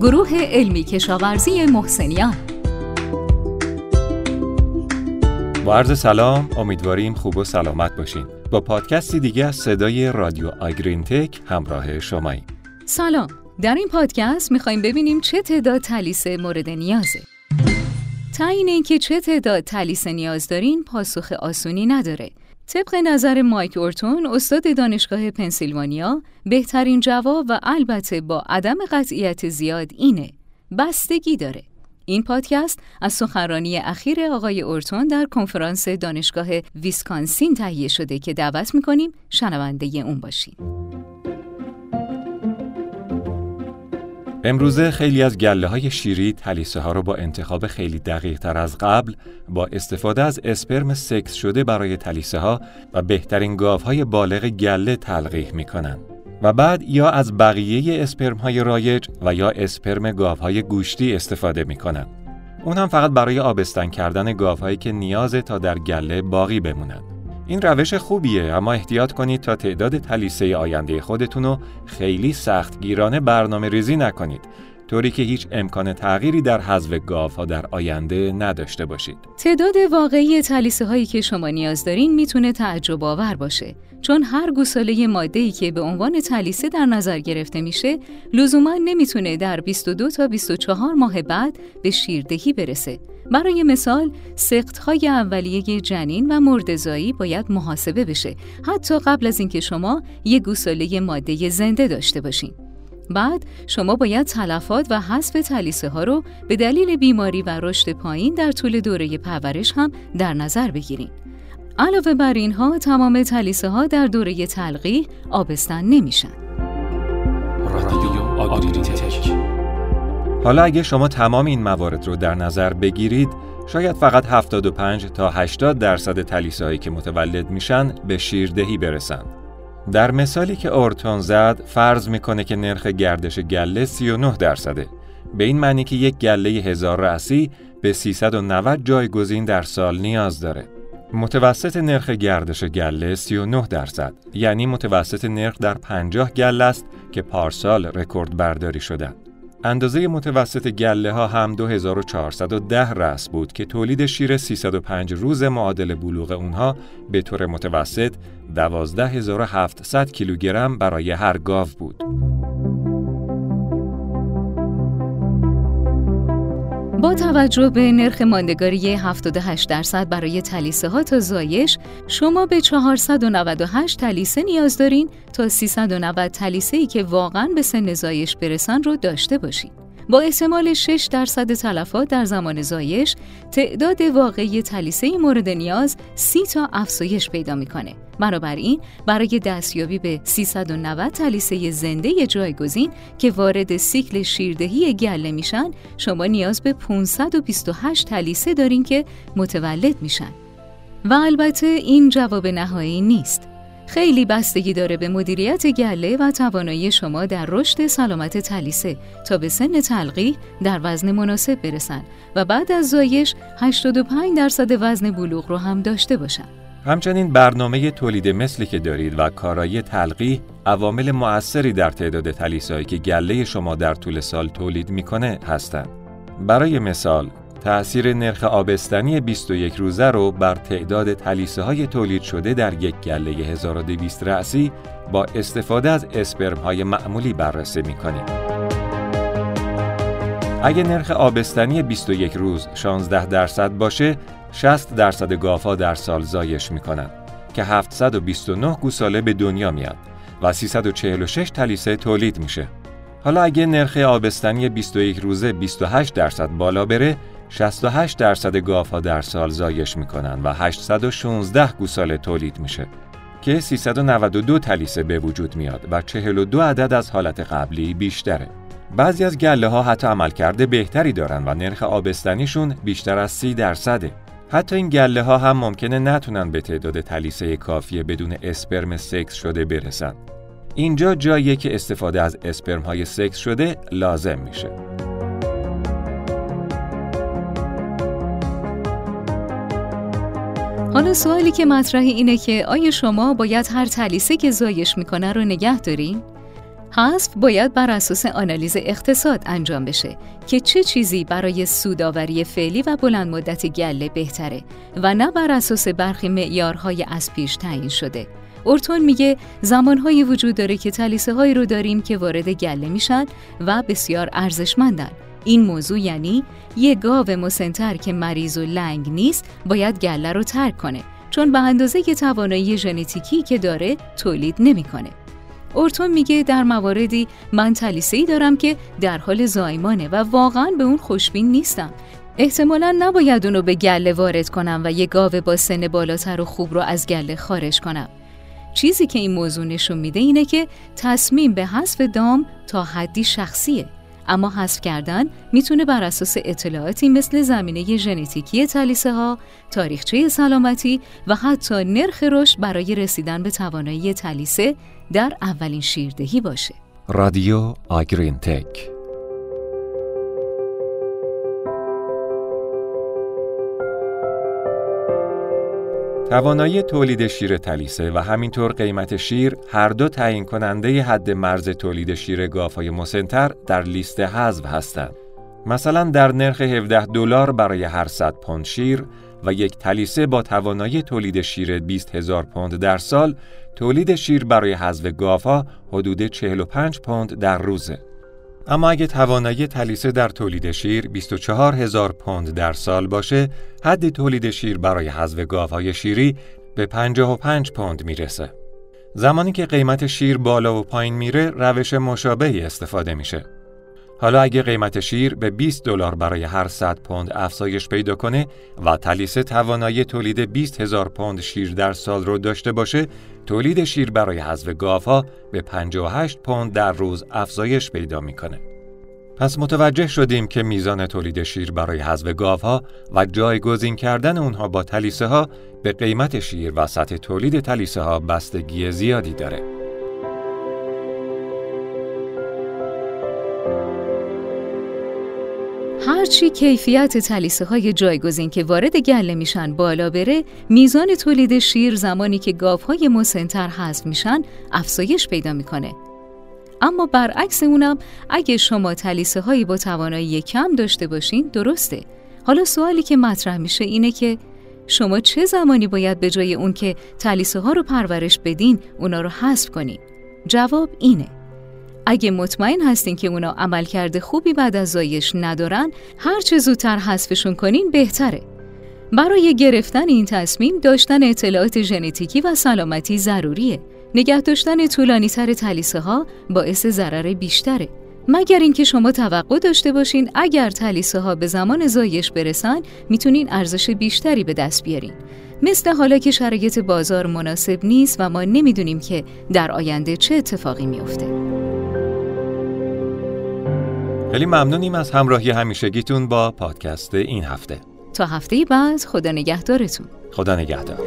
گروه علمی کشاورزی محسنیان. با عرض سلام امیدواریم خوب و سلامت باشین. با پادکستی دیگه از صدای رادیو آگرین تک همراه شماییم. سلام در این پادکست می‌خوایم ببینیم چه تعداد تلیسه مورد نیازه تعیین اینکه چه تعداد تلیسه نیاز دارین پاسخ آسونی نداره. طبق نظر مایک اورتون استاد دانشگاه پنسیلوانیا بهترین جواب و البته با عدم قطعیت زیاد اینه بستگی داره. این پادکست از سخنرانی اخیر آقای اورتون در کنفرانس دانشگاه ویسکانسین تهیه شده که دعوت می‌کنیم شنونده اون باشیم امروزه خیلی از گله های شیری تلیسه ها رو با انتخاب خیلی دقیق تر از قبل با استفاده از اسپرم سکس شده برای تلیسه ها و بهترین گاف های بالغ گله تلقیح می کنن. و بعد یا از بقیه اسپرم های رایج و یا اسپرم گاف های گوشتی استفاده می کنن. اون هم فقط برای آبستن کردن گاف هایی که نیازه تا در گله باقی بمونن. این روش خوبیه اما احتیاط کنید تا تعداد تلیسه آینده خودتون رو خیلی سختگیرانه برنامه ریزی نکنید طوری که هیچ امکان تغییری در حذف گاف ها در آینده نداشته باشید. تعداد واقعی تلیسه هایی که شما نیاز دارین می‌تونه تعجب آور باشه چون هر گوساله ماده ای که به عنوان تلیسه در نظر گرفته میشه لزوما نمی‌تونه در 22 تا 24 ماه بعد به شیردهی برسه. برای مثال سختهای اولیه جنین و مردزایی باید محاسبه بشه حتی قبل از اینکه شما یک گوساله ماده زنده داشته باشین. بعد شما باید تلفات و حذف تلیسه ها رو به دلیل بیماری و رشد پایین در طول دوره پرورش هم در نظر بگیرید. علاوه بر اینها تمام تلیسه ها در دوره تلقیح آبستن نمیشن. حالا اگه شما تمام این موارد رو در نظر بگیرید شاید فقط 75 تا 80 درصد تلیسه هایی که متولد میشن به شیردهی برسند. در مثالی که اورتون زد فرض می‌کنه که نرخ گردش گله 39 درصده. به این معنی که یک گله هزار رأسی به 390 جایگزین در سال نیاز داره. متوسط نرخ گردش گله 39 درصد یعنی متوسط نرخ در 50 گله است که پارسال رکورد برداری شدند اندازه متوسط گله ها هم 2410 رس بود که تولید شیر 305 روز معادل بلوغ اونها به طور متوسط 12700 کیلوگرم برای هر گاو بود. با توجه به نرخ ماندگاری 78 درصد برای تلیسه ها تا زایش شما به 498 تلیسه نیاز دارین تا 390 تلیسه ای که واقعا به سن زایش برسن رو داشته باشید. با احتمال 6 درصد تلفات در زمان زایش تعداد واقعی تلیسه مورد نیاز 30 تا افزایش پیدا می‌کنه. بنابراین برای دستیابی به 390 تلیسه زنده جایگزین که وارد سیکل شیردهی گله میشن شما نیاز به 528 تلیسه دارین که متولد میشن و البته این جواب نهایی نیست خیلی بستگی داره به مدیریت گله و توانایی شما در رشد سلامت تلیسه تا به سن تلقیح در وزن مناسب برسن و بعد از زایش 85 درصد وزن بلوغ رو هم داشته باشن. همچنین برنامه تولید مثلی که دارید و کارایی تلقیح عوامل مؤثری در تعداد تلیسایی که گله شما در طول سال تولید می‌کنه هستند. برای مثال تأثیر نرخ آبستنی 21 روزه رو بر تعداد تلیسه های تولید شده در یک گله 1200 رأسی با استفاده از اسپرم های معمولی بررسی می کنیم. اگه نرخ آبستنی 21 روز 16 درصد باشه 60 درصد گافا در سال زایش می کنند که 729 گوساله به دنیا میاد و 346 تلیسه تولید میشه. حالا اگه نرخ آبستنی 21 روزه 28 درصد بالا بره 68 درصد گاف ها در سال زایش می‌کنن و 816 گوساله تولید میشه که 392 تلیسه به وجود میاد و 42 عدد از حالت قبلی بیشتره. بعضی از گله ها حتی عملکرد بهتری دارن و نرخ آبستنیشون بیشتر از 30 درصده. حتی این گله ها هم ممکنه نتونن به تعداد تلیسه کافی بدون اسپرم سکس شده برسن. اینجا جاییه که استفاده از اسپرم های سکس شده لازم میشه. حالا سوالی که مطرح اینه که آیا شما باید هر تلیسه که زایش می‌کنه رو نگه دارین؟ حذف باید بر اساس آنالیز اقتصاد انجام بشه که چه چیزی برای سوداوری فعلی و بلند مدت گله بهتره و نه بر اساس برخی معیارهای از پیش تعیین شده. اورتون میگه زمانهایی وجود داره که تلیسه هایی رو داریم که وارد گله میشن و بسیار ارزشمندن. این موضوع یعنی یه گاو مسنتر که مریض و لنگ نیست باید گله رو ترک کنه چون به اندازه توانایی ژنتیکی که داره تولید نمی‌کنه. اورتون میگه در مواردی من تلیسه دارم که در حال زایمانه و واقعا به اون خوشبین نیستم. احتمالا نباید اونو به گله وارد کنم و یه گاو با سن بالاتر و خوب رو از گله خارج کنم. چیزی که این موضوع نشون میده اینه که تصمیم به حذف دام تا حدی شخصیه. اما حذف کردن می‌تونه بر اساس اطلاعاتی مثل زمینه ژنتیکی تلیسه ها، تاریخچه سلامتی و حتی نرخ رشد برای رسیدن به توانایی تلیسه در اولین شیردهی باشه. رادیو آگرین تک توانایی تولید شیر تلیسه و همینطور قیمت شیر هر دو تعیین کننده حد مرز تولید شیر گافای مسنتر در لیست حذف هستند. مثلا در نرخ 17 دلار برای هر 100 پوند شیر و یک تلیسه با توانایی تولید شیر 20 هزار پوند در سال، تولید شیر برای حذف گافا حدود 45 پوند در روزه. اما اگه توانایی تلیسه در تولید شیر 24 هزار پوند در سال باشه، حد تولید شیر برای حذف گاوهای شیری به 55 پوند می‌رسه. زمانی که قیمت شیر بالا و پایین میره، روش مشابهی استفاده میشه. حالا اگه قیمت شیر به 20 دلار برای هر 100 پوند افزایش پیدا کنه و تلیسه توانایی تولید 20 هزار پوند شیر در سال رو داشته باشه، تولید شیر برای حذف گاوها به 58 پوند در روز افزایش پیدا می‌کنه. پس متوجه شدیم که میزان تولید شیر برای حذف گاوها و جایگزین کردن اونها با تلیسه ها به قیمت شیر و سطح تولید تلیسه ها بستگی زیادی داره. هرچی کیفیت تلیسه های جایگزین که وارد گله میشن بالا بره میزان تولید شیر زمانی که گاف های مسنتر حذف میشن افزایش پیدا می‌کنه. اما برعکس اونم اگه شما تلیسه هایی با توانایی کم داشته باشین درسته. حالا سوالی که مطرح میشه اینه که شما چه زمانی باید به جای اون که تلیسه ها رو پرورش بدین اونا رو حذف کنین؟ جواب اینه. اگه مطمئن هستین که اونا عملکرد خوبی بعد از زایش ندارن هر چه زودتر حذفشون کنین بهتره. برای گرفتن این تصمیم داشتن اطلاعات ژنتیکی و سلامتی ضروریه. نگه داشتن طولانی تر تلیسه ها باعث ضرر بیشتره. مگر اینکه شما توقع داشته باشین اگر تلیسه ها به زمان زایش برسن می‌تونین ارزش بیشتری به دست بیارین. مثل حالا که شرایط بازار مناسب نیست و ما نمی‌دونیم که در آینده چه اتفاقی میافته. خیلی ممنونیم از همراهی همیشگیتون با پادکست این هفته. تا هفته بعد خدا نگهدارتون. خدا نگهدار.